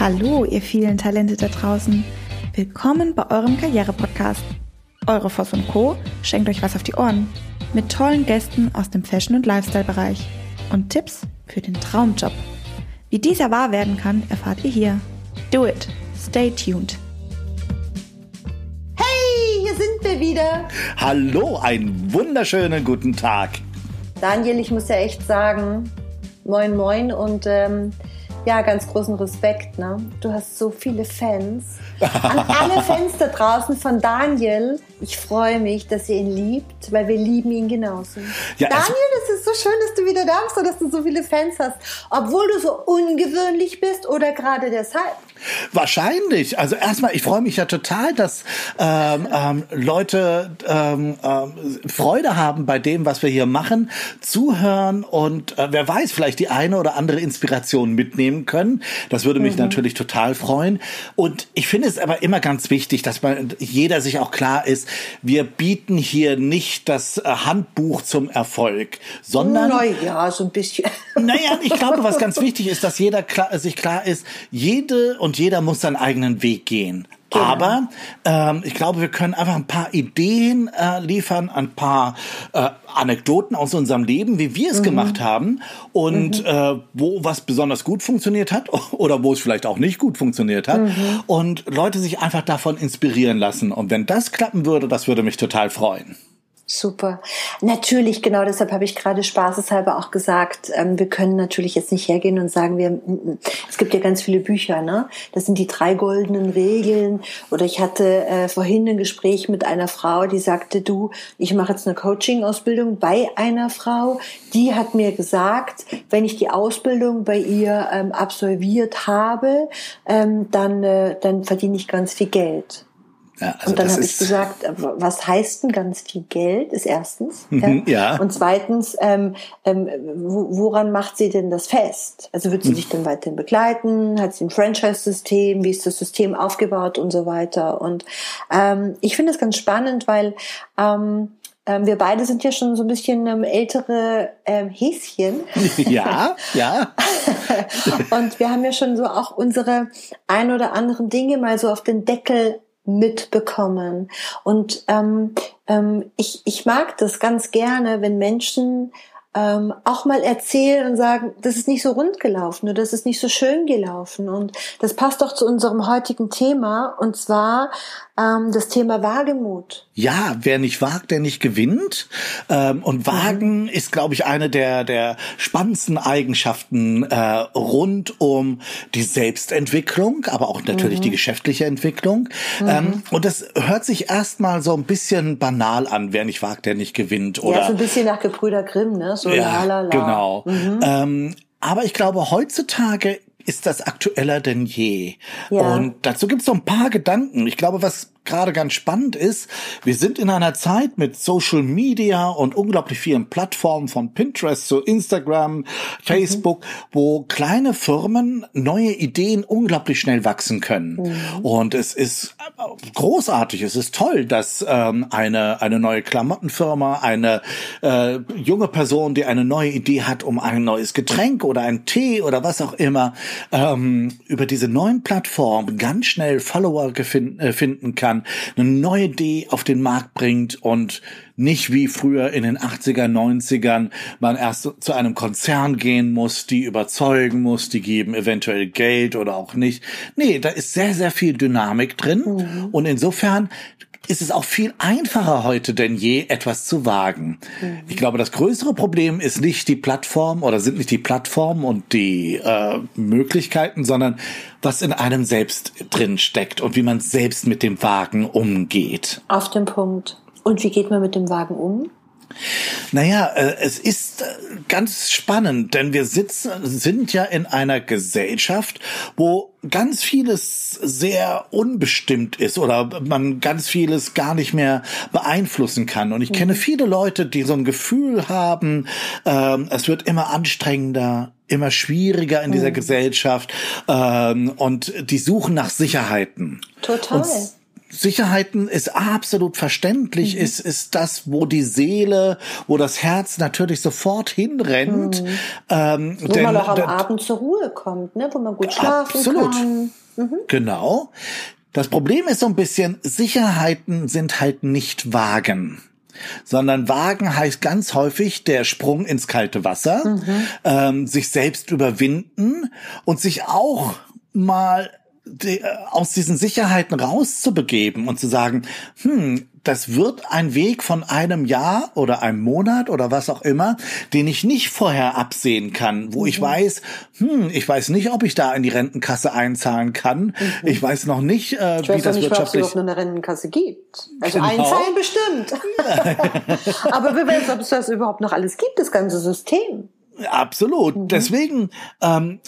Hallo, ihr vielen Talente da draußen. Willkommen bei eurem Karriere-Podcast. Eure Voss und Co. schenkt euch was auf die Ohren. Mit tollen Gästen aus dem Fashion- und Lifestyle-Bereich. Und Tipps für den Traumjob. Wie dieser wahr werden kann, erfahrt ihr hier. Do it. Stay tuned. Hey, hier sind wir wieder. Hallo, einen wunderschönen guten Tag. Daniel, ich muss ja echt sagen, moin moin und ähm, ja, ganz großen Respekt. Ne? Du hast so viele Fans. An alle Fans da draußen von Daniel, ich freue mich, dass ihr ihn liebt, weil wir lieben ihn genauso. Ja, also- Daniel, es ist so schön, dass du wieder da bist und dass du so viele Fans hast. Obwohl du so ungewöhnlich bist oder gerade deshalb. Wahrscheinlich. Also erstmal, ich freue mich ja total, dass ähm, ähm, Leute ähm, ähm, Freude haben bei dem, was wir hier machen, zuhören und äh, wer weiß, vielleicht die eine oder andere Inspiration mitnehmen können. Das würde mich natürlich total freuen. Und ich finde es aber immer ganz wichtig, dass man jeder sich auch klar ist, wir bieten hier nicht das äh, Handbuch zum Erfolg, sondern Naja, so ein bisschen. Naja, ich glaube, was ganz wichtig ist, dass jeder klar, sich klar ist, jede und jeder muss seinen eigenen Weg gehen. Genau. Aber ähm, ich glaube, wir können einfach ein paar Ideen äh, liefern, ein paar äh, Anekdoten aus unserem Leben, wie wir es gemacht haben und äh, wo was besonders gut funktioniert hat oder wo es vielleicht auch nicht gut funktioniert hat und Leute sich einfach davon inspirieren lassen. Und wenn das klappen würde, das würde mich total freuen. Super. Natürlich, genau deshalb habe ich gerade spaßeshalber auch gesagt, ähm, wir können natürlich jetzt nicht hergehen und sagen, wir, mm, mm. es gibt ja ganz viele Bücher, ne? Das sind die drei goldenen Regeln. Oder ich hatte äh, vorhin ein Gespräch mit einer Frau, die sagte, du, ich mache jetzt eine Coaching-Ausbildung bei einer Frau, die hat mir gesagt, wenn ich die Ausbildung bei ihr ähm, absolviert habe, ähm, dann, äh, dann verdiene ich ganz viel Geld. Ja, also Und dann das habe ich gesagt, äh, was heißt denn ganz viel Geld? Ist erstens. Mhm, ja. Und zweitens, ähm, ähm, wo- woran macht sie denn das fest? Also wird sie Mhm. sich dann weiterhin begleiten? Hat sie ein Franchise-System? Wie ist das System aufgebaut und so weiter? Und ähm, ich finde es ganz spannend, weil ähm, ähm, wir beide sind ja schon so ein bisschen ähm, ältere ähm, Häschen. ja, ja. Und wir haben ja schon so auch unsere ein oder anderen Dinge mal so auf den Deckel mitbekommen. Und ähm, ähm, ich, ich mag das ganz gerne, wenn Menschen ähm, auch mal erzählen und sagen, das ist nicht so rund gelaufen oder das ist nicht so schön gelaufen. Und das passt doch zu unserem heutigen Thema, und zwar ähm, das Thema Wagemut. Ja, wer nicht wagt, der nicht gewinnt. Ähm, und Wagen ist, glaube ich, eine der, der spannendsten Eigenschaften äh, rund um die Selbstentwicklung, aber auch natürlich die geschäftliche Entwicklung. Ähm, und das hört sich erstmal so ein bisschen banal an, wer nicht wagt, der nicht gewinnt. Oder ja, so ein bisschen nach Gebrüder Grimm, ne? So la la la. Genau. Ähm, aber ich glaube, heutzutage ist das aktueller denn je. Ja. Und dazu gibt es so ein paar Gedanken. Ich glaube, was gerade ganz spannend ist, wir sind in einer Zeit mit Social Media und unglaublich vielen Plattformen von Pinterest zu Instagram, Facebook, wo kleine Firmen neue Ideen unglaublich schnell wachsen können. Und es ist großartig, es ist toll, dass ähm, eine, eine neue Klamottenfirma, eine äh, junge Person, die eine neue Idee hat, um ein neues Getränk oder ein Tee oder was auch immer, ähm, über diese neuen Plattformen ganz schnell Follower gefin- äh, finden kann, eine neue Idee auf den Markt bringt und nicht wie früher in den 80er, 90ern man erst zu einem Konzern gehen muss, die überzeugen muss, die geben eventuell Geld oder auch nicht. Nee, da ist sehr, sehr viel Dynamik drin und insofern ist es auch viel einfacher heute denn je, etwas zu wagen. Ich glaube, das größere Problem ist nicht die Plattform oder sind nicht die Plattformen und die äh, Möglichkeiten, sondern was in einem selbst drin steckt und wie man selbst mit dem Wagen umgeht. Auf den Punkt. Und wie geht man mit dem Wagen um? Naja, äh, es ist äh, ganz spannend, denn wir sitzen, sind ja in einer Gesellschaft, wo ganz vieles sehr unbestimmt ist oder man ganz vieles gar nicht mehr beeinflussen kann. Und ich kenne viele Leute, die so ein Gefühl haben, ähm, es wird immer anstrengender, immer schwieriger in dieser Gesellschaft ähm, und die suchen nach Sicherheiten. Total. Und Sicherheiten ist absolut verständlich, mhm. ist, ist das, wo die Seele, wo das Herz natürlich sofort hinrennt. Mhm. Ähm, wo denn, man auch am Abend zur Ruhe kommt, ne? wo man gut schlafen absolut. kann. Mhm. Genau. Das Problem ist so ein bisschen, Sicherheiten sind halt nicht Wagen sondern wagen heißt ganz häufig der Sprung ins kalte Wasser, mhm. ähm, sich selbst überwinden und sich auch mal die, äh, aus diesen Sicherheiten rauszubegeben und zu sagen, hm, das wird ein Weg von einem Jahr oder einem Monat oder was auch immer, den ich nicht vorher absehen kann, wo mhm. ich weiß, hm, ich weiß nicht, ob ich da in die Rentenkasse einzahlen kann. Mhm. Ich weiß noch nicht, äh, ich wie weiß das nicht, wirtschaftlich. Ob es eine Rentenkasse gibt. Also genau. einzahlen bestimmt. Aber wer weiß, ob es das überhaupt noch alles gibt, das ganze System. Absolut. Mhm. Deswegen ähm,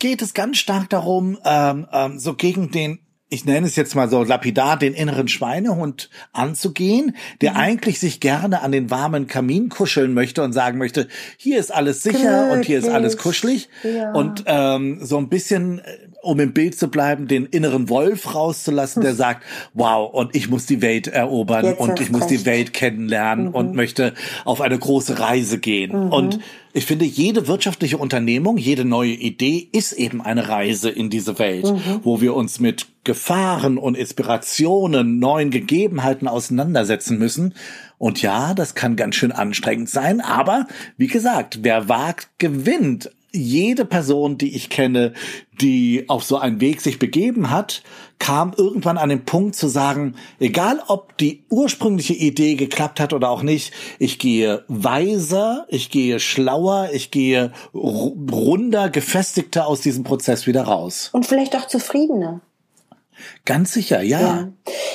geht es ganz stark darum, ähm, ähm, so gegen den ich nenne es jetzt mal so lapidar, den inneren Schweinehund anzugehen, der mhm. eigentlich sich gerne an den warmen Kamin kuscheln möchte und sagen möchte, hier ist alles sicher Glücklich. und hier ist alles kuschelig. Ja. Und ähm, so ein bisschen äh, um im Bild zu bleiben, den inneren Wolf rauszulassen, der sagt, wow, und ich muss die Welt erobern Jetzt und ich muss recht. die Welt kennenlernen mhm. und möchte auf eine große Reise gehen. Mhm. Und ich finde, jede wirtschaftliche Unternehmung, jede neue Idee ist eben eine Reise in diese Welt, mhm. wo wir uns mit Gefahren und Inspirationen, neuen Gegebenheiten auseinandersetzen müssen. Und ja, das kann ganz schön anstrengend sein, aber wie gesagt, wer wagt, gewinnt jede Person, die ich kenne, die auf so einen Weg sich begeben hat, kam irgendwann an den Punkt zu sagen, egal ob die ursprüngliche Idee geklappt hat oder auch nicht, ich gehe weiser, ich gehe schlauer, ich gehe runder, gefestigter aus diesem Prozess wieder raus. Und vielleicht auch zufriedener. Ganz sicher, ja. ja.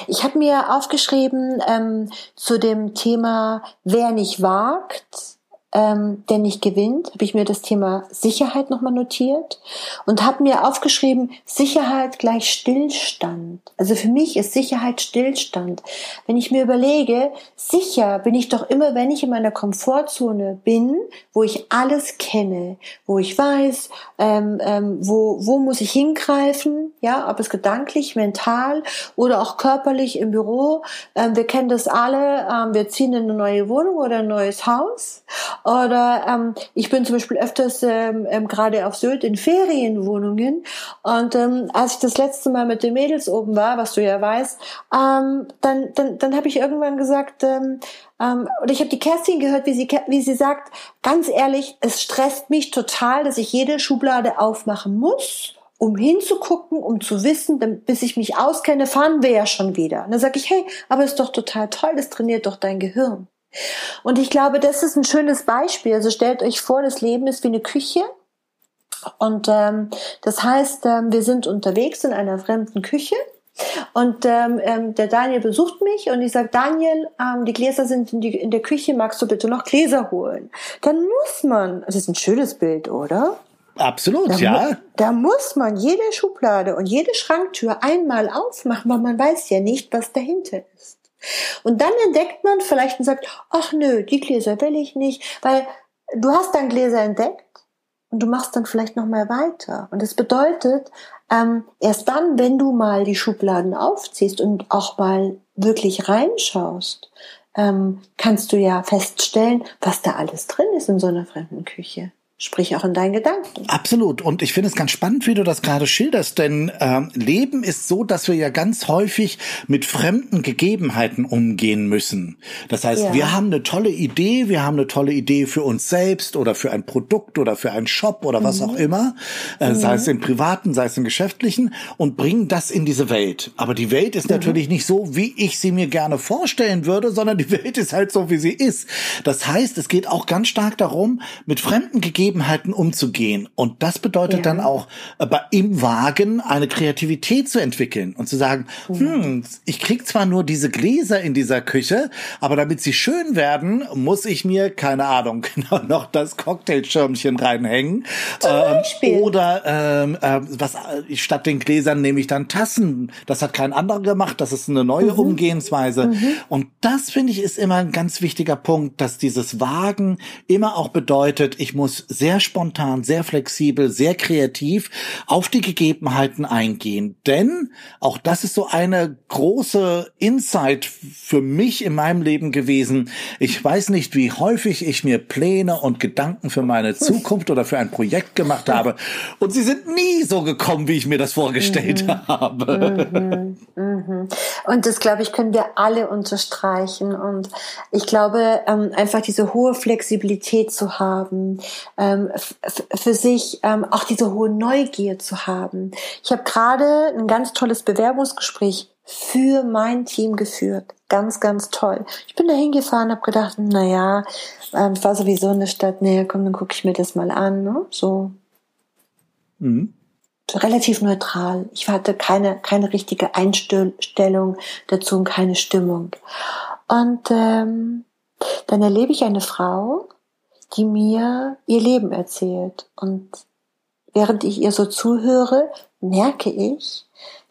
Ich habe mir aufgeschrieben ähm, zu dem Thema, wer nicht wagt, ähm, der nicht gewinnt, habe ich mir das Thema Sicherheit nochmal notiert und habe mir aufgeschrieben, Sicherheit gleich Stillstand. Also für mich ist Sicherheit Stillstand. Wenn ich mir überlege, sicher bin ich doch immer, wenn ich in meiner Komfortzone bin, wo ich alles kenne, wo ich weiß, ähm, ähm, wo, wo muss ich hingreifen, ja, ob es gedanklich, mental oder auch körperlich im Büro. Ähm, wir kennen das alle, ähm, wir ziehen in eine neue Wohnung oder ein neues Haus oder ähm, ich bin zum Beispiel öfters ähm, ähm, gerade auf Sylt in Ferienwohnungen. Und ähm, als ich das letzte Mal mit den Mädels oben war, was du ja weißt, ähm, dann, dann, dann habe ich irgendwann gesagt, ähm, ähm, und ich habe die Kerstin gehört, wie sie, wie sie sagt, ganz ehrlich, es stresst mich total, dass ich jede Schublade aufmachen muss um hinzugucken, um zu wissen, bis ich mich auskenne, fahren wir ja schon wieder. Und dann sage ich, hey, aber ist doch total toll, das trainiert doch dein Gehirn. Und ich glaube, das ist ein schönes Beispiel. Also stellt euch vor, das Leben ist wie eine Küche. Und ähm, das heißt, ähm, wir sind unterwegs in einer fremden Küche. Und ähm, ähm, der Daniel besucht mich und ich sage, Daniel, ähm, die Gläser sind in, die, in der Küche, magst du bitte noch Gläser holen? Dann muss man, das ist ein schönes Bild, oder? Absolut, da ja. Mu da muss man jede Schublade und jede Schranktür einmal aufmachen, weil man weiß ja nicht, was dahinter ist. Und dann entdeckt man vielleicht und sagt, ach nö, die Gläser will ich nicht, weil du hast dann Gläser entdeckt und du machst dann vielleicht noch mal weiter. Und das bedeutet, ähm, erst dann, wenn du mal die Schubladen aufziehst und auch mal wirklich reinschaust, ähm, kannst du ja feststellen, was da alles drin ist in so einer fremden Küche. Sprich auch in deinen Gedanken. Absolut. Und ich finde es ganz spannend, wie du das gerade schilderst, denn ähm, Leben ist so, dass wir ja ganz häufig mit fremden Gegebenheiten umgehen müssen. Das heißt, ja. wir haben eine tolle Idee, wir haben eine tolle Idee für uns selbst oder für ein Produkt oder für einen Shop oder was mhm. auch immer, äh, mhm. sei es im privaten, sei es im geschäftlichen und bringen das in diese Welt. Aber die Welt ist mhm. natürlich nicht so, wie ich sie mir gerne vorstellen würde, sondern die Welt ist halt so, wie sie ist. Das heißt, es geht auch ganz stark darum, mit fremden Gegebenheiten Gegebenheiten umzugehen. Und das bedeutet ja. dann auch, aber im Wagen eine Kreativität zu entwickeln und zu sagen, mhm. hm, ich krieg zwar nur diese Gläser in dieser Küche, aber damit sie schön werden, muss ich mir, keine Ahnung, genau noch das Cocktailschirmchen reinhängen. Zum ähm, Beispiel. Oder ähm, äh, was statt den Gläsern nehme ich dann Tassen. Das hat kein anderer gemacht, das ist eine neue mhm. Umgehensweise. Mhm. Und das finde ich ist immer ein ganz wichtiger Punkt, dass dieses Wagen immer auch bedeutet, ich muss sehr spontan, sehr flexibel, sehr kreativ auf die Gegebenheiten eingehen. Denn auch das ist so eine große Insight für mich in meinem Leben gewesen. Ich weiß nicht, wie häufig ich mir Pläne und Gedanken für meine Zukunft oder für ein Projekt gemacht habe. Und sie sind nie so gekommen, wie ich mir das vorgestellt mhm. habe. Mhm. Mhm. Und das, glaube ich, können wir alle unterstreichen. Und ich glaube, ähm, einfach diese hohe Flexibilität zu haben, ähm, für sich ähm, auch diese hohe Neugier zu haben. Ich habe gerade ein ganz tolles Bewerbungsgespräch für mein Team geführt. Ganz, ganz toll. Ich bin da hingefahren, habe gedacht, na ja, ähm, war sowieso in der Stadt näher, komm, dann gucke ich mir das mal an. Ne? So. Mhm. Relativ neutral. Ich hatte keine, keine richtige Einstellung dazu und keine Stimmung. Und ähm, dann erlebe ich eine Frau, die mir ihr Leben erzählt. Und während ich ihr so zuhöre, merke ich,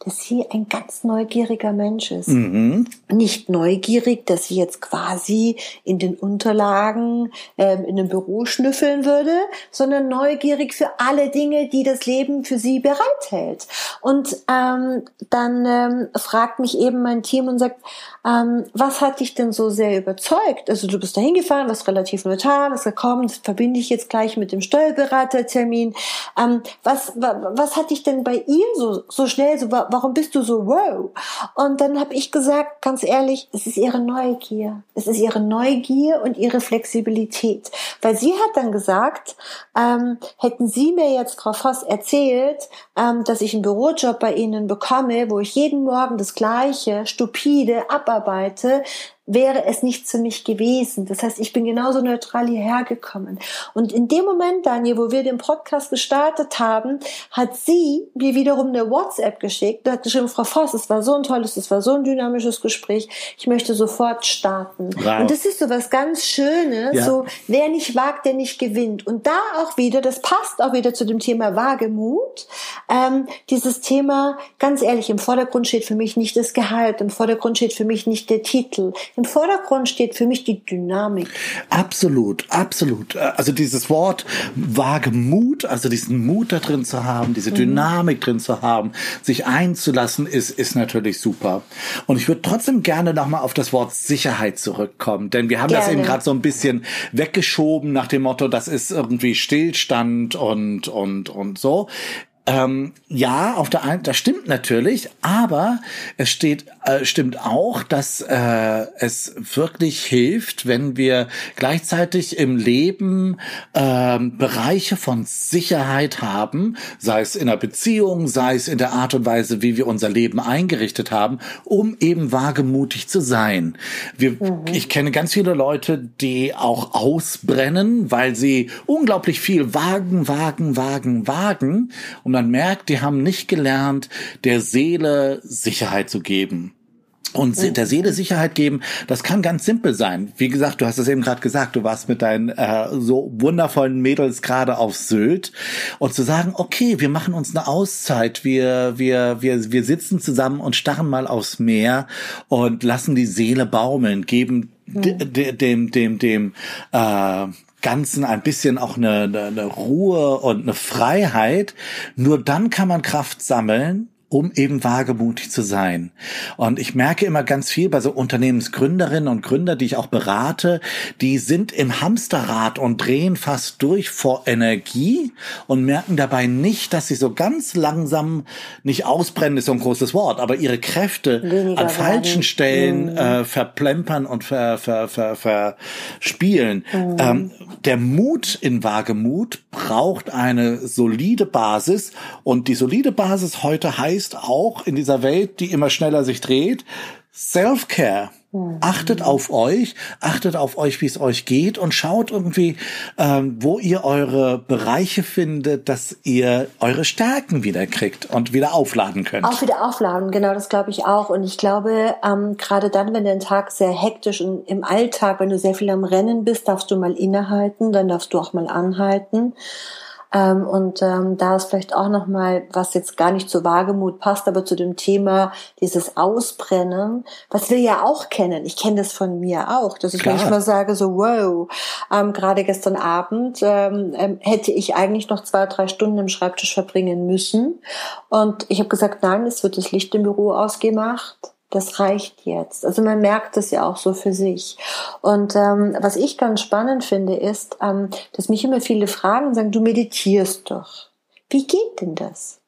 dass sie ein ganz neugieriger Mensch ist. Mhm. Nicht neugierig, dass sie jetzt quasi in den Unterlagen ähm, in einem Büro schnüffeln würde, sondern neugierig für alle Dinge, die das Leben für sie bereithält. Und ähm, dann ähm, fragt mich eben mein Team und sagt, ähm, was hat dich denn so sehr überzeugt? Also du bist da hingefahren, was relativ neutral, hast gekommen, das verbinde ich jetzt gleich mit dem Steuerberatertermin. Ähm, was, was hat dich denn bei ihr so, so schnell, so, warum bist du so wow? Und dann habe ich gesagt, ganz ehrlich, es ist ihre Neugier. Es ist ihre Neugier und ihre Flexibilität. Weil sie hat dann gesagt, ähm, hätten Sie mir jetzt, Frau Voss, erzählt, ähm, dass ich einen Bürojob bei Ihnen bekomme, wo ich jeden Morgen das Gleiche, stupide, abarbeite, wäre es nicht für mich gewesen. Das heißt, ich bin genauso neutral hierher gekommen. Und in dem Moment, Daniel, wo wir den Podcast gestartet haben, hat sie mir wiederum eine WhatsApp geschickt. Da hat geschrieben, Frau Voss, es war so ein tolles, es war so ein dynamisches Gespräch. Ich möchte sofort starten. Wow. Und das ist so was ganz Schönes. Ja. So, wer nicht wagt, der nicht gewinnt. Und da auch wieder, das passt auch wieder zu dem Thema Wagemut. Ähm, dieses Thema, ganz ehrlich, im Vordergrund steht für mich nicht das Gehalt, im Vordergrund steht für mich nicht der Titel. Im Vordergrund steht für mich die Dynamik. Absolut, absolut. Also dieses Wort Wagemut, also diesen Mut da drin zu haben, diese mhm. Dynamik drin zu haben, sich einzulassen, ist, ist natürlich super. Und ich würde trotzdem gerne nochmal auf das Wort Sicherheit zurückkommen, denn wir haben gerne. das eben gerade so ein bisschen weggeschoben nach dem Motto, das ist irgendwie Stillstand und, und, und so. Ähm, ja, auf der einen, das stimmt natürlich, aber es steht, äh, stimmt auch, dass äh, es wirklich hilft, wenn wir gleichzeitig im Leben äh, Bereiche von Sicherheit haben, sei es in der Beziehung, sei es in der Art und Weise, wie wir unser Leben eingerichtet haben, um eben wagemutig zu sein. Wir, mhm. Ich kenne ganz viele Leute, die auch ausbrennen, weil sie unglaublich viel wagen, wagen, wagen, wagen. Um man merkt, die haben nicht gelernt, der Seele Sicherheit zu geben. Und der Seele Sicherheit geben, das kann ganz simpel sein. Wie gesagt, du hast es eben gerade gesagt, du warst mit deinen äh, so wundervollen Mädels gerade auf Sylt und zu sagen, okay, wir machen uns eine Auszeit, wir wir wir wir sitzen zusammen und starren mal aufs Meer und lassen die Seele baumeln, geben mhm. dem dem dem äh, Ganzen ein bisschen auch eine, eine, eine Ruhe und eine Freiheit. Nur dann kann man Kraft sammeln, um eben wagemutig zu sein. Und ich merke immer ganz viel bei so Unternehmensgründerinnen und Gründer, die ich auch berate, die sind im Hamsterrad und drehen fast durch vor Energie und merken dabei nicht, dass sie so ganz langsam nicht ausbrennen ist so ein großes Wort, aber ihre Kräfte Weniger an falschen werden. Stellen mhm. äh, verplempern und ver, ver, ver, verspielen. Mhm. Ähm, der Mut in Wagemut braucht eine solide Basis und die solide Basis heute heißt ist auch in dieser Welt, die immer schneller sich dreht, Self-Care. Achtet auf euch, achtet auf euch, wie es euch geht und schaut irgendwie, ähm, wo ihr eure Bereiche findet, dass ihr eure Stärken wieder kriegt und wieder aufladen könnt. Auch wieder aufladen, genau, das glaube ich auch. Und ich glaube, ähm, gerade dann, wenn dein Tag sehr hektisch und im Alltag, wenn du sehr viel am Rennen bist, darfst du mal innehalten, dann darfst du auch mal anhalten Ähm, und ähm, da ist vielleicht auch noch mal, was jetzt gar nicht zu Wagemut passt, aber zu dem Thema dieses Ausbrennen, was wir ja auch kennen. Ich kenne das von mir auch, dass ich Klar. manchmal sage so, wow, ähm, gerade gestern Abend ähm, ähm, hätte ich eigentlich noch zwei, drei Stunden im Schreibtisch verbringen müssen. Und ich habe gesagt, nein, es wird das Licht im Büro ausgemacht das reicht jetzt. Also man merkt es ja auch so für sich. Und ähm, was ich ganz spannend finde, ist, ähm, dass mich immer viele fragen und sagen, du meditierst doch. Wie geht denn das?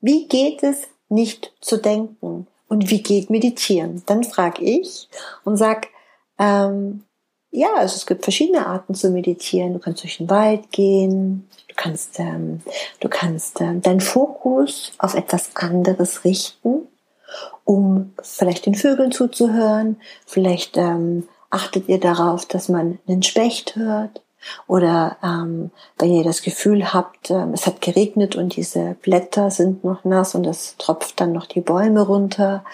Wie geht es, nicht zu denken? Und wie geht meditieren? Dann frage ich und sag, ähm, ja, also es gibt verschiedene Arten zu meditieren. Du kannst durch den Wald gehen, du kannst, ähm, du kannst ähm, deinen Fokus auf etwas anderes richten um vielleicht den Vögeln zuzuhören. Vielleicht ähm, achtet ihr darauf, dass man einen Specht hört. Oder ähm, wenn ihr das Gefühl habt, ähm, es hat geregnet und diese Blätter sind noch nass und es tropft dann noch die Bäume runter,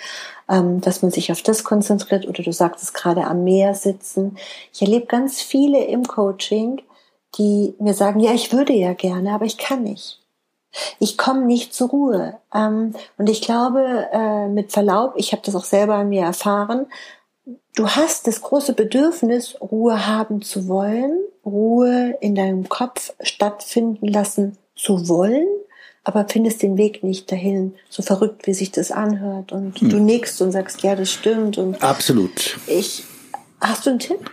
ähm, dass man sich auf das konzentriert. Oder du sagtest gerade am Meer sitzen. Ich erlebe ganz viele im Coaching, die mir sagen, ja, ich würde ja gerne, aber ich kann nicht. Ich komme nicht zur Ruhe. Ähm, und ich glaube, äh, mit Verlaub, ich habe das auch selber an mir erfahren, du hast das große Bedürfnis, Ruhe haben zu wollen, Ruhe in deinem Kopf stattfinden lassen zu wollen, aber findest den Weg nicht dahin, so verrückt, wie sich das anhört. Und hm. du nickst und sagst, ja, das stimmt. Und Absolut. Ich, hast du einen Tipp?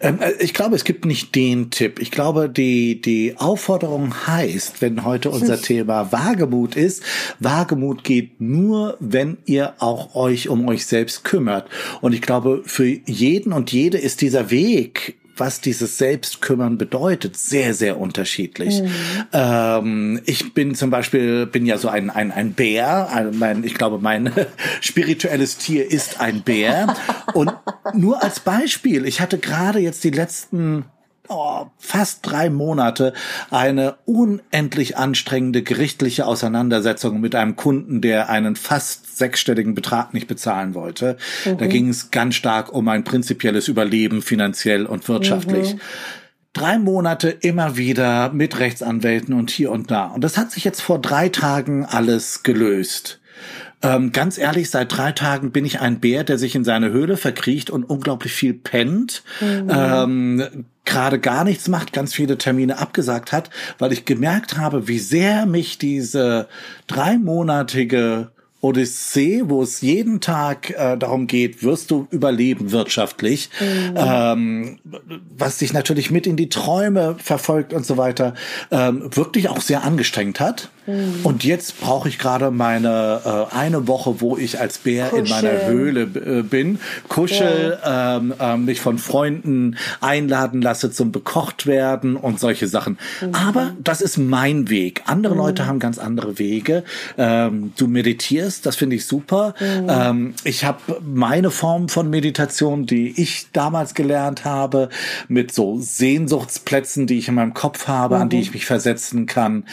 Ähm, äh, ich glaube, es gibt nicht den Tipp. Ich glaube, die, die Aufforderung heißt, wenn heute unser Thema Wagemut ist, Wagemut geht nur, wenn ihr auch euch um euch selbst kümmert. Und ich glaube, für jeden und jede ist dieser Weg was dieses Selbstkümmern bedeutet, sehr, sehr unterschiedlich. Mhm. Ähm, ich bin zum Beispiel, bin ja so ein, ein, ein Bär. Ein, mein, ich glaube, mein spirituelles Tier ist ein Bär. Und nur als Beispiel, ich hatte gerade jetzt die letzten oh, fast drei Monate eine unendlich anstrengende gerichtliche Auseinandersetzung mit einem Kunden, der einen fast sechsstelligen Betrag nicht bezahlen wollte. Mhm. Da ging es ganz stark um ein prinzipielles Überleben finanziell und wirtschaftlich. Mhm drei Monate immer wieder mit Rechtsanwälten und hier und da. Und das hat sich jetzt vor drei Tagen alles gelöst. Ähm, ganz ehrlich, seit drei Tagen bin ich ein Bär, der sich in seine Höhle verkriecht und unglaublich viel pennt. Mhm. Ähm, gerade gar nichts macht, ganz viele Termine abgesagt hat, weil ich gemerkt habe, wie sehr mich diese dreimonatige Odyssee, wo es jeden Tag äh, darum geht, wirst du überleben wirtschaftlich, mhm. ähm, was dich natürlich mit in die Träume verfolgt und so weiter, ähm, wirklich auch sehr angestrengt hat. Mhm. Und jetzt brauche ich gerade meine äh, eine Woche, wo ich als Bär Kuschel. in meiner Höhle äh, bin, kuschel, ja. ähm, äh, mich von Freunden einladen lasse zum bekocht werden und solche Sachen. Mhm. Aber das ist mein Weg. Andere mhm. Leute haben ganz andere Wege. Ähm, du meditierst, das finde ich super. Mhm. Ähm, ich habe meine Form von Meditation, die ich damals gelernt habe, mit so Sehnsuchtsplätzen, die ich in meinem Kopf habe, an die mhm. ich mich versetzen kann.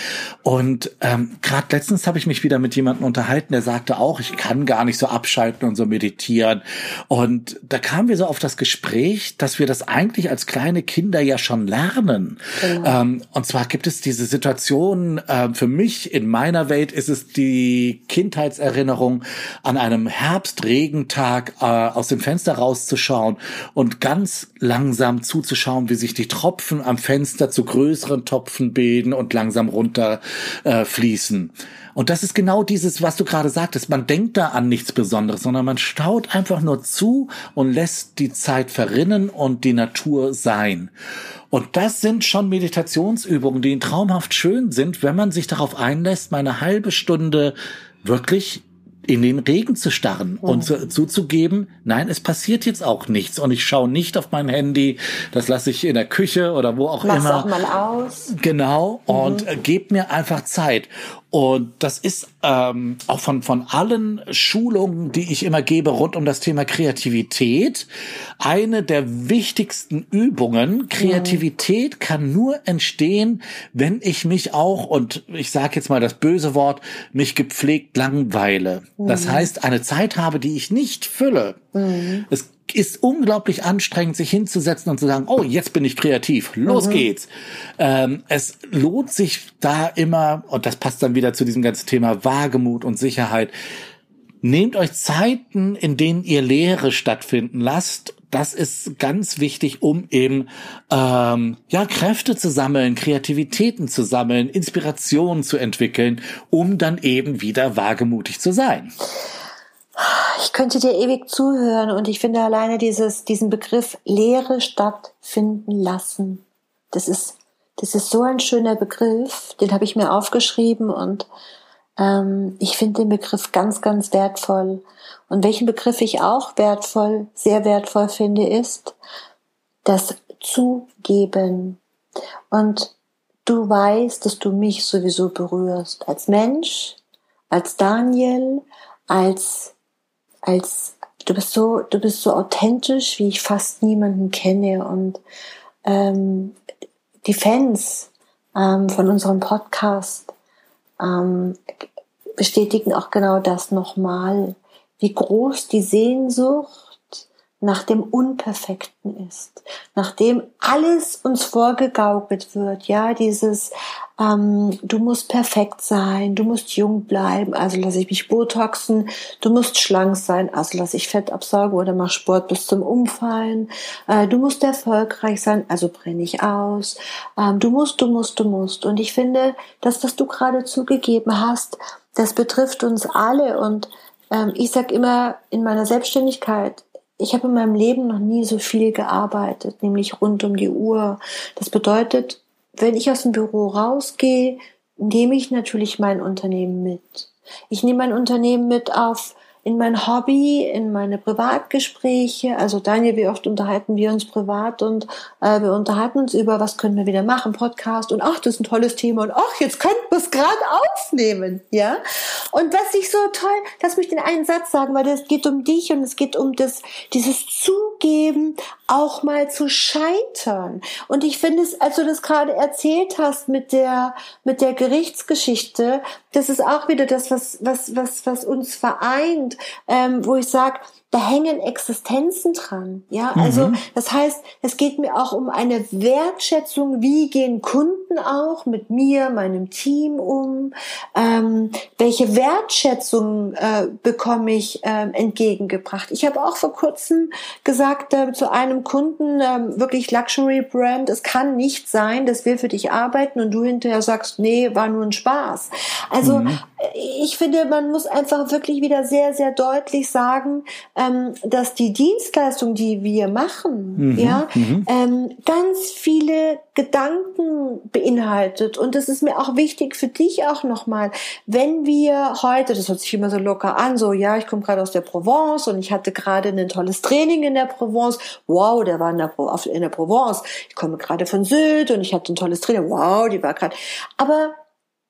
Und ähm, Gerade letztens habe ich mich wieder mit jemandem unterhalten, der sagte auch, ich kann gar nicht so abschalten und so meditieren. Und da kamen wir so auf das Gespräch, dass wir das eigentlich als kleine Kinder ja schon lernen. Genau. Ähm, und zwar gibt es diese Situation, äh, für mich in meiner Welt ist es die Kindheitserinnerung an einem Herbstregentag äh, aus dem Fenster rauszuschauen und ganz langsam zuzuschauen, wie sich die Tropfen am Fenster zu größeren Topfen bilden und langsam runter äh, fließen. Und das ist genau dieses, was du gerade sagtest. Man denkt da an nichts Besonderes, sondern man staut einfach nur zu und lässt die Zeit verrinnen und die Natur sein. Und das sind schon Meditationsübungen, die traumhaft schön sind, wenn man sich darauf einlässt, mal eine halbe Stunde wirklich in den Regen zu starren mhm. und zu, zuzugeben, nein, es passiert jetzt auch nichts und ich schaue nicht auf mein Handy, das lasse ich in der Küche oder wo auch Mach's immer. auch mal aus. Genau mhm. und äh, gebt mir einfach Zeit. Und das ist ähm, auch von, von allen Schulungen, die ich immer gebe rund um das Thema Kreativität, eine der wichtigsten Übungen. Kreativität mhm. kann nur entstehen, wenn ich mich auch, und ich sage jetzt mal das böse Wort, mich gepflegt langweile. Mhm. Das heißt, eine Zeit habe, die ich nicht fülle. Mhm. Es ist unglaublich anstrengend, sich hinzusetzen und zu sagen, oh, jetzt bin ich kreativ, los mhm. geht's. Ähm, es lohnt sich da immer, und das passt dann wieder zu diesem ganzen Thema Wagemut und Sicherheit, nehmt euch Zeiten, in denen ihr Lehre stattfinden lasst. Das ist ganz wichtig, um eben ähm, ja Kräfte zu sammeln, Kreativitäten zu sammeln, Inspirationen zu entwickeln, um dann eben wieder wagemutig zu sein. Ich könnte dir ewig zuhören und ich finde alleine dieses, diesen Begriff Lehre stattfinden lassen. Das ist, das ist so ein schöner Begriff, den habe ich mir aufgeschrieben und ähm, ich finde den Begriff ganz, ganz wertvoll. Und welchen Begriff ich auch wertvoll, sehr wertvoll finde, ist das Zugeben. Und du weißt, dass du mich sowieso berührst. Als Mensch, als Daniel, als, als, du bist so, du bist so authentisch, wie ich fast niemanden kenne. Und ähm, die Fans ähm, von unserem Podcast ähm, bestätigen auch genau das nochmal, wie groß die Sehnsucht nach dem Unperfekten ist, nachdem alles uns vorgegaukelt wird, ja, dieses ähm, du musst perfekt sein, du musst jung bleiben, also lasse ich mich botoxen, du musst schlank sein, also lasse ich Fett absaugen oder mach Sport bis zum Umfallen, äh, du musst erfolgreich sein, also brenne ich aus, ähm, du musst, du musst, du musst. Und ich finde, dass was du gerade zugegeben hast, das betrifft uns alle. Und ähm, ich sag immer in meiner Selbstständigkeit, ich habe in meinem Leben noch nie so viel gearbeitet, nämlich rund um die Uhr. Das bedeutet, wenn ich aus dem Büro rausgehe, nehme ich natürlich mein Unternehmen mit. Ich nehme mein Unternehmen mit auf in mein Hobby, in meine Privatgespräche. Also Daniel, wie oft unterhalten wir uns privat und äh, wir unterhalten uns über, was können wir wieder machen, Podcast und ach, das ist ein tolles Thema und ach, jetzt könnten wir es gerade aufnehmen, ja. Und was ich so toll, lass mich den einen Satz sagen, weil es geht um dich und es geht um das, dieses Zugeben, auch mal zu scheitern. Und ich finde es, als du das gerade erzählt hast mit der, mit der Gerichtsgeschichte, das ist auch wieder das, was, was, was, was uns vereint, ähm, wo ich sage, da hängen Existenzen dran. Ja, also mhm. das heißt, es geht mir auch um eine Wertschätzung. Wie gehen Kunden auch mit mir, meinem Team um? Ähm, welche Wertschätzung äh, bekomme ich äh, entgegengebracht? Ich habe auch vor kurzem gesagt äh, zu einem Kunden, äh, wirklich Luxury Brand, es kann nicht sein, dass wir für dich arbeiten und du hinterher sagst, nee, war nur ein Spaß. Also mhm. ich finde, man muss einfach wirklich wieder sehr, sehr deutlich sagen, ähm, dass die Dienstleistung, die wir machen, mhm, ja, mhm. Ähm, ganz viele Gedanken beinhaltet. Und das ist mir auch wichtig für dich auch nochmal, wenn wir heute, das hört sich immer so locker an, so ja, ich komme gerade aus der Provence und ich hatte gerade ein tolles Training in der Provence. Wow, der war in der, in der Provence. Ich komme gerade von Sylt und ich hatte ein tolles Training. Wow, die war gerade. Aber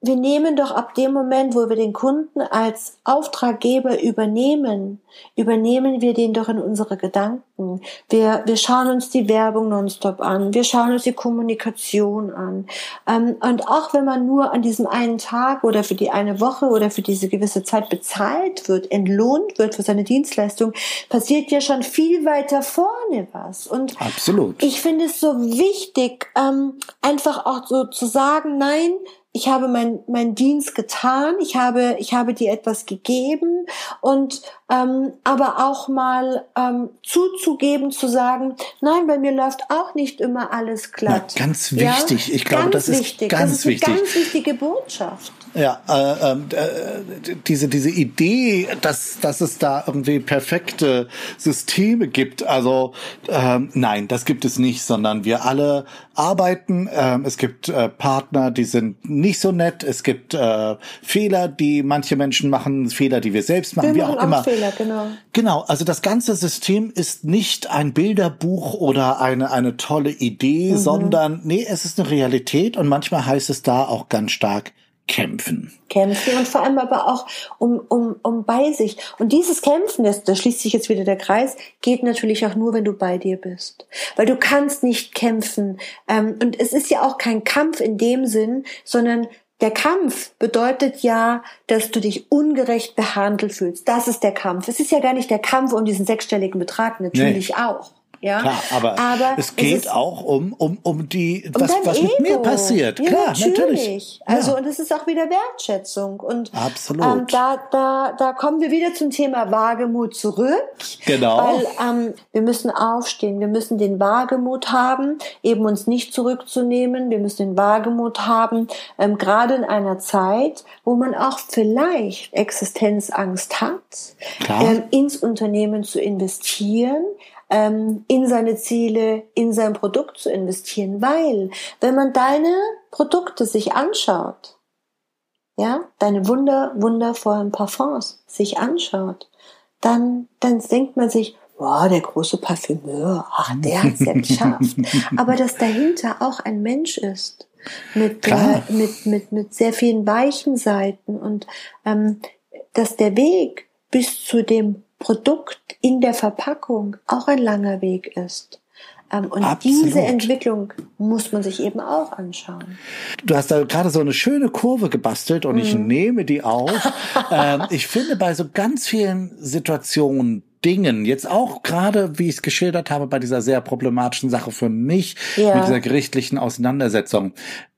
wir nehmen doch ab dem Moment, wo wir den Kunden als Auftraggeber übernehmen, übernehmen wir den doch in unsere Gedanken. Wir, wir schauen uns die Werbung nonstop an, wir schauen uns die Kommunikation an. Ähm, und auch wenn man nur an diesem einen Tag oder für die eine Woche oder für diese gewisse Zeit bezahlt wird, entlohnt wird für seine Dienstleistung, passiert ja schon viel weiter vorne was. Und Absolut. ich finde es so wichtig, ähm, einfach auch so zu sagen, nein, ich habe mein, mein Dienst getan, ich habe, ich habe dir etwas gegeben und ähm, aber auch mal ähm, zuzugeben, zu sagen, nein, bei mir läuft auch nicht immer alles glatt. Na, ganz wichtig. Ja? Ich glaube, ganz das ist ganz das ist wichtig. Eine ganz wichtige Botschaft. Ja, äh, ähm, äh, diese diese Idee, dass dass es da irgendwie perfekte Systeme gibt. Also ähm, nein, das gibt es nicht, sondern wir alle arbeiten. Ähm, es gibt äh, Partner, die sind nicht so nett. Es gibt äh, Fehler, die manche Menschen machen, Fehler, die wir selbst machen, wir wie auch, auch immer. Fehler, genau. Genau. Also das ganze System ist nicht ein Bilderbuch oder eine eine tolle Idee, mhm. sondern nee, es ist eine Realität und manchmal heißt es da auch ganz stark kämpfen. Kämpfen und vor allem aber auch um, um, um bei sich. Und dieses Kämpfen, das, da schließt sich jetzt wieder der Kreis, geht natürlich auch nur, wenn du bei dir bist. Weil du kannst nicht kämpfen. Ähm, und es ist ja auch kein Kampf in dem Sinn, sondern der Kampf bedeutet ja, dass du dich ungerecht behandelt fühlst. Das ist der Kampf. Es ist ja gar nicht der Kampf um diesen sechsstelligen Betrag, natürlich nee. auch. Ja, Klar, aber, aber es geht es auch um, um, um die, um was, was mit mir passiert. Ja, Klar, natürlich. natürlich. Also, ja. und es ist auch wieder Wertschätzung. Und Absolut. Ähm, da, da, da kommen wir wieder zum Thema Wagemut zurück. Genau. Weil ähm, wir müssen aufstehen. Wir müssen den Wagemut haben, eben uns nicht zurückzunehmen. Wir müssen den Wagemut haben, ähm, gerade in einer Zeit, wo man auch vielleicht Existenzangst hat, ähm, ins Unternehmen zu investieren ähm, in seine Ziele, in sein Produkt zu investieren. Weil, wenn man deine Produkte sich anschaut, ja, deine wunder, wundervollen Parfums sich anschaut, dann, dann denkt man sich, wow, der große Parfümeur, ach, der hat's ja geschafft. Aber dass dahinter auch ein Mensch ist, mit, äh, mit, mit, mit sehr vielen weichen Seiten und ähm, dass der Weg bis zu dem Produkt in der Verpackung auch ein langer Weg ist. Ähm, und Absolut. diese Entwicklung muss man sich eben auch anschauen. Du hast da gerade so eine schöne Kurve gebastelt und mhm. ich nehme die auf. ähm, ich finde bei so ganz vielen Situationen, Dingen, jetzt auch gerade, wie ich es geschildert habe, bei dieser sehr problematischen Sache für mich, ja. mit dieser gerichtlichen Auseinandersetzung,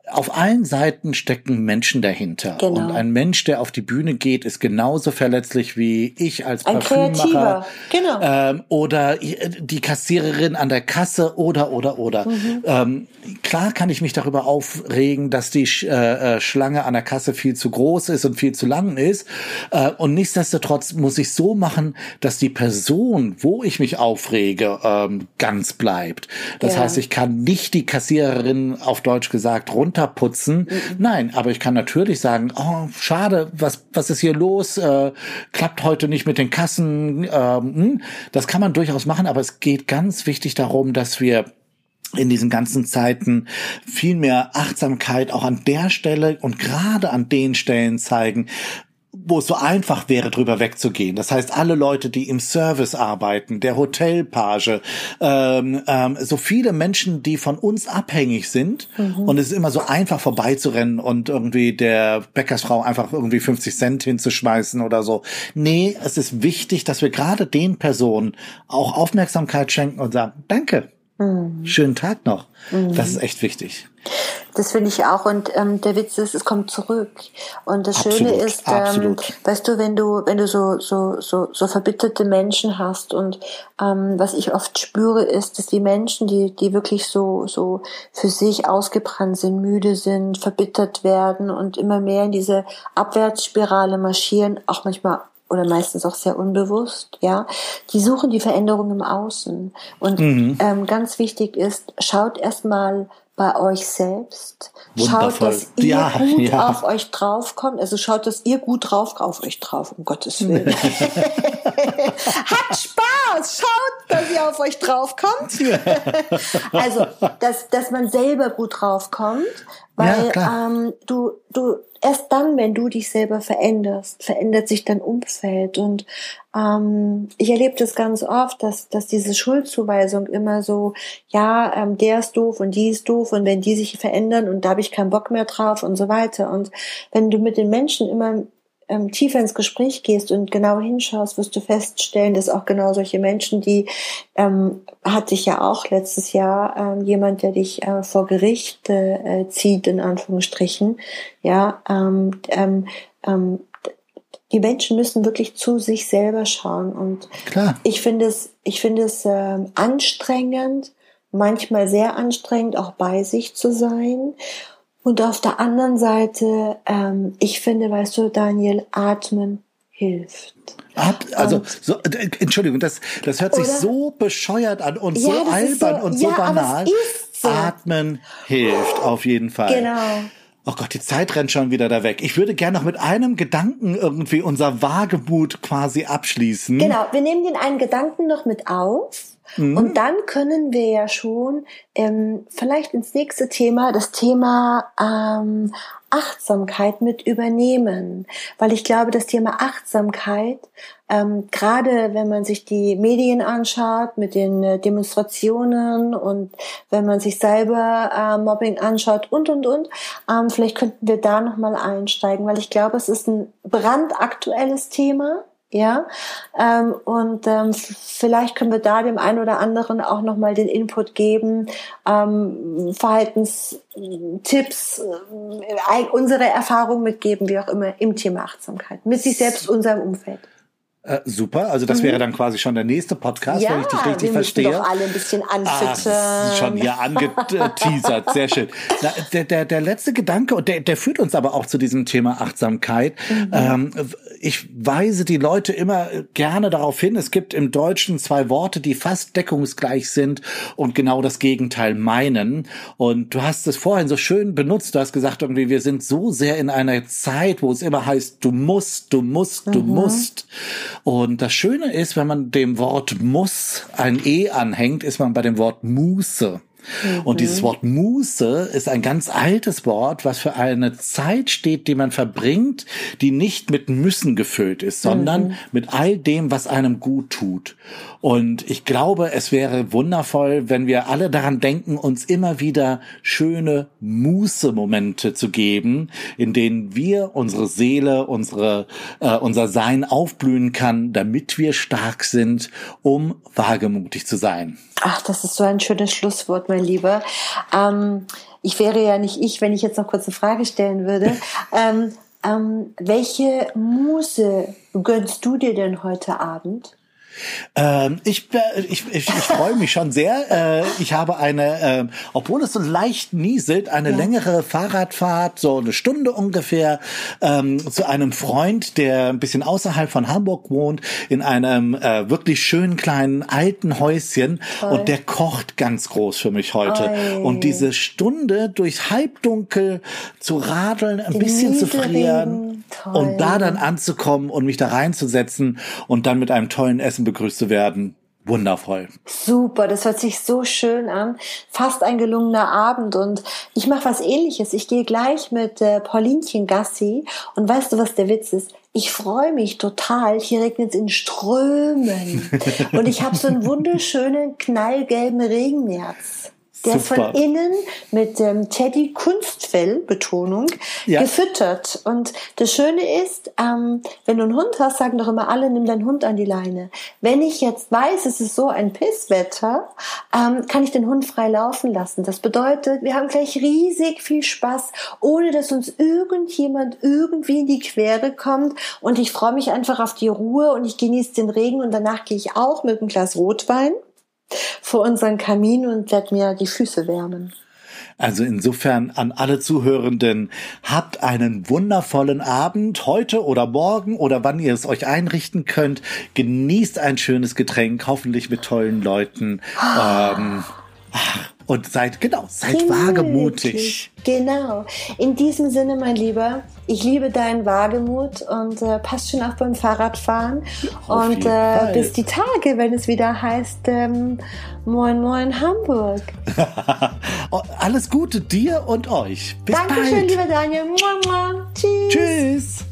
auf allen Seiten stecken Menschen dahinter. Genau. Und ein Mensch, der auf die Bühne geht, ist genauso verletzlich wie ich als ein Parfümmacher. Genau. Ähm, oder die Kassiererin an der Kasse oder, oder, oder. Mhm. Ähm, klar kann ich mich darüber aufregen, dass die äh, äh, Schlange an der Kasse viel zu groß ist und viel zu lang ist. Äh, und nichtsdestotrotz muss ich so machen, dass die Person, wo ich mich aufrege, ähm, ganz bleibt. Das ja. heißt, ich kann nicht die Kassiererin auf Deutsch gesagt runter runterputzen. Mhm. Nein, aber ich kann natürlich sagen, oh, schade, was, was ist hier los? Äh, klappt heute nicht mit den Kassen. Ähm, das kann man durchaus machen, aber es geht ganz wichtig darum, dass wir in diesen ganzen Zeiten viel mehr Achtsamkeit auch an der Stelle und gerade an den Stellen zeigen, wo es so einfach wäre, drüber wegzugehen. Das heißt, alle Leute, die im Service arbeiten, der Hotelpage, ähm, ähm, so viele Menschen, die von uns abhängig sind. Mhm. Und es ist immer so einfach vorbeizurennen und irgendwie der Bäckersfrau einfach irgendwie 50 Cent hinzuschmeißen oder so. Nee, es ist wichtig, dass wir gerade den Personen auch Aufmerksamkeit schenken und sagen, danke, mhm. schönen Tag noch. Mhm. Das ist echt wichtig. Das finde ich auch. Und ähm, der Witz ist, es kommt zurück. Und das absolut, Schöne ist, ähm, weißt du, wenn du, wenn du so, so, so, so verbitterte Menschen hast und ähm, was ich oft spüre, ist, dass die Menschen, die, die wirklich so, so für sich ausgebrannt sind, müde sind, verbittert werden und immer mehr in diese Abwärtsspirale marschieren, auch manchmal oder meistens auch sehr unbewusst, ja, die suchen die Veränderung im Außen. Und mhm. ähm, ganz wichtig ist, schaut erstmal bei euch selbst. Wundervoll. Schaut, dass ihr ja, gut ja. auf euch draufkommt. Also schaut, dass ihr gut drauf auf euch drauf, um Gottes Willen. Hat Spaß! Schaut, dass ihr auf euch draufkommt. also, dass, dass man selber gut draufkommt, weil ja, ähm, du, du erst dann, wenn du dich selber veränderst, verändert sich dein Umfeld. Und ähm, ich erlebe das ganz oft, dass, dass diese Schuldzuweisung immer so, ja, ähm, der ist doof und die ist doof und wenn die sich verändern und da habe ich keinen Bock mehr drauf und so weiter. Und wenn du mit den Menschen immer ähm, tiefer ins Gespräch gehst und genau hinschaust, wirst du feststellen, dass auch genau solche Menschen, die ähm, hatte ich ja auch letztes Jahr ähm, jemand, der dich äh, vor Gericht äh, zieht in Anführungsstrichen, ja, ähm, ähm, ähm, die Menschen müssen wirklich zu sich selber schauen und Klar. ich finde es, ich finde es äh, anstrengend, manchmal sehr anstrengend, auch bei sich zu sein und auf der anderen Seite, ähm, ich finde, weißt du, Daniel, atmen hilft. Ab, also, so, äh, Entschuldigung, das, das hört sich so bescheuert an und ja, so albern so, und so ja, banal. Atmen hilft auf jeden Fall. Genau. Oh Gott, die Zeit rennt schon wieder da weg. Ich würde gerne noch mit einem Gedanken irgendwie unser Wagemut quasi abschließen. Genau, wir nehmen den einen Gedanken noch mit auf. Mhm. Und dann können wir ja schon ähm, vielleicht ins nächste Thema, das Thema ähm, Achtsamkeit mit übernehmen. Weil ich glaube, das Thema Achtsamkeit, ähm, gerade wenn man sich die Medien anschaut mit den äh, Demonstrationen und wenn man sich selber äh, Mobbing anschaut und, und, und, ähm, vielleicht könnten wir da nochmal einsteigen, weil ich glaube, es ist ein brandaktuelles Thema ja, ähm, und ähm, vielleicht können wir da dem einen oder anderen auch nochmal den Input geben, ähm, Verhaltenstipps, äh, unsere Erfahrung mitgeben, wie auch immer, im Thema Achtsamkeit, mit sich selbst, unserem Umfeld. Äh, super, also das mhm. wäre dann quasi schon der nächste Podcast, ja, wenn ich dich richtig wir verstehe. doch alle ein bisschen anfüttern. Ah, schon hier angeteasert, sehr schön. Na, der, der, der letzte Gedanke, und der, der führt uns aber auch zu diesem Thema Achtsamkeit. Mhm. Ähm, ich weise die Leute immer gerne darauf hin, es gibt im Deutschen zwei Worte, die fast deckungsgleich sind und genau das Gegenteil meinen. Und du hast es vorhin so schön benutzt, du hast gesagt, irgendwie, wir sind so sehr in einer Zeit, wo es immer heißt, du musst, du musst, du mhm. musst. Und das Schöne ist, wenn man dem Wort muss ein E anhängt, ist man bei dem Wort Muße. Mhm. Und dieses Wort Muße ist ein ganz altes Wort, was für eine Zeit steht, die man verbringt, die nicht mit Müssen gefüllt ist, sondern mhm. mit all dem, was einem gut tut. Und ich glaube, es wäre wundervoll, wenn wir alle daran denken, uns immer wieder schöne Muße-Momente zu geben, in denen wir unsere Seele, unsere, äh, unser Sein aufblühen kann, damit wir stark sind, um wagemutig zu sein. Ach, das ist so ein schönes Schlusswort, mein Lieber. Ähm, ich wäre ja nicht ich, wenn ich jetzt noch kurz eine Frage stellen würde. ähm, ähm, welche Muse gönnst du dir denn heute Abend? Ähm, ich, äh, ich, ich, ich freue mich schon sehr. Äh, ich habe eine, äh, obwohl es so leicht nieselt, eine ja. längere Fahrradfahrt, so eine Stunde ungefähr, ähm, zu einem Freund, der ein bisschen außerhalb von Hamburg wohnt, in einem äh, wirklich schönen kleinen alten Häuschen. Toll. Und der kocht ganz groß für mich heute. Oi. Und diese Stunde durch Halbdunkel zu radeln, ein Den bisschen zu frieren und da dann anzukommen und mich da reinzusetzen und dann mit einem tollen Essen begrüßt zu werden. Wundervoll. Super, das hört sich so schön an. Fast ein gelungener Abend und ich mache was ähnliches. Ich gehe gleich mit äh, Paulinchen Gassi und weißt du, was der Witz ist? Ich freue mich total. Hier regnet es in Strömen und ich habe so einen wunderschönen knallgelben Regenmärz. Der ist von innen mit ähm, Teddy Kunstfell, Betonung, ja. gefüttert. Und das Schöne ist, ähm, wenn du einen Hund hast, sagen doch immer alle, nimm deinen Hund an die Leine. Wenn ich jetzt weiß, es ist so ein Pisswetter, ähm, kann ich den Hund frei laufen lassen. Das bedeutet, wir haben gleich riesig viel Spaß, ohne dass uns irgendjemand irgendwie in die Quere kommt. Und ich freue mich einfach auf die Ruhe und ich genieße den Regen und danach gehe ich auch mit einem Glas Rotwein vor unseren Kamin und werde mir die Füße wärmen. Also insofern an alle Zuhörenden, habt einen wundervollen Abend heute oder morgen oder wann ihr es euch einrichten könnt. Genießt ein schönes Getränk, hoffentlich mit tollen Leuten. Ähm, ach, und seid, genau, seid wagemutig. Genau. In diesem Sinne, mein Lieber, ich liebe deinen Wagemut und äh, passt schon auf beim Fahrradfahren. Auf und äh, bis die Tage, wenn es wieder heißt, ähm, Moin Moin Hamburg. Alles Gute dir und euch. Bis Dankeschön, bald. lieber Daniel. Moin,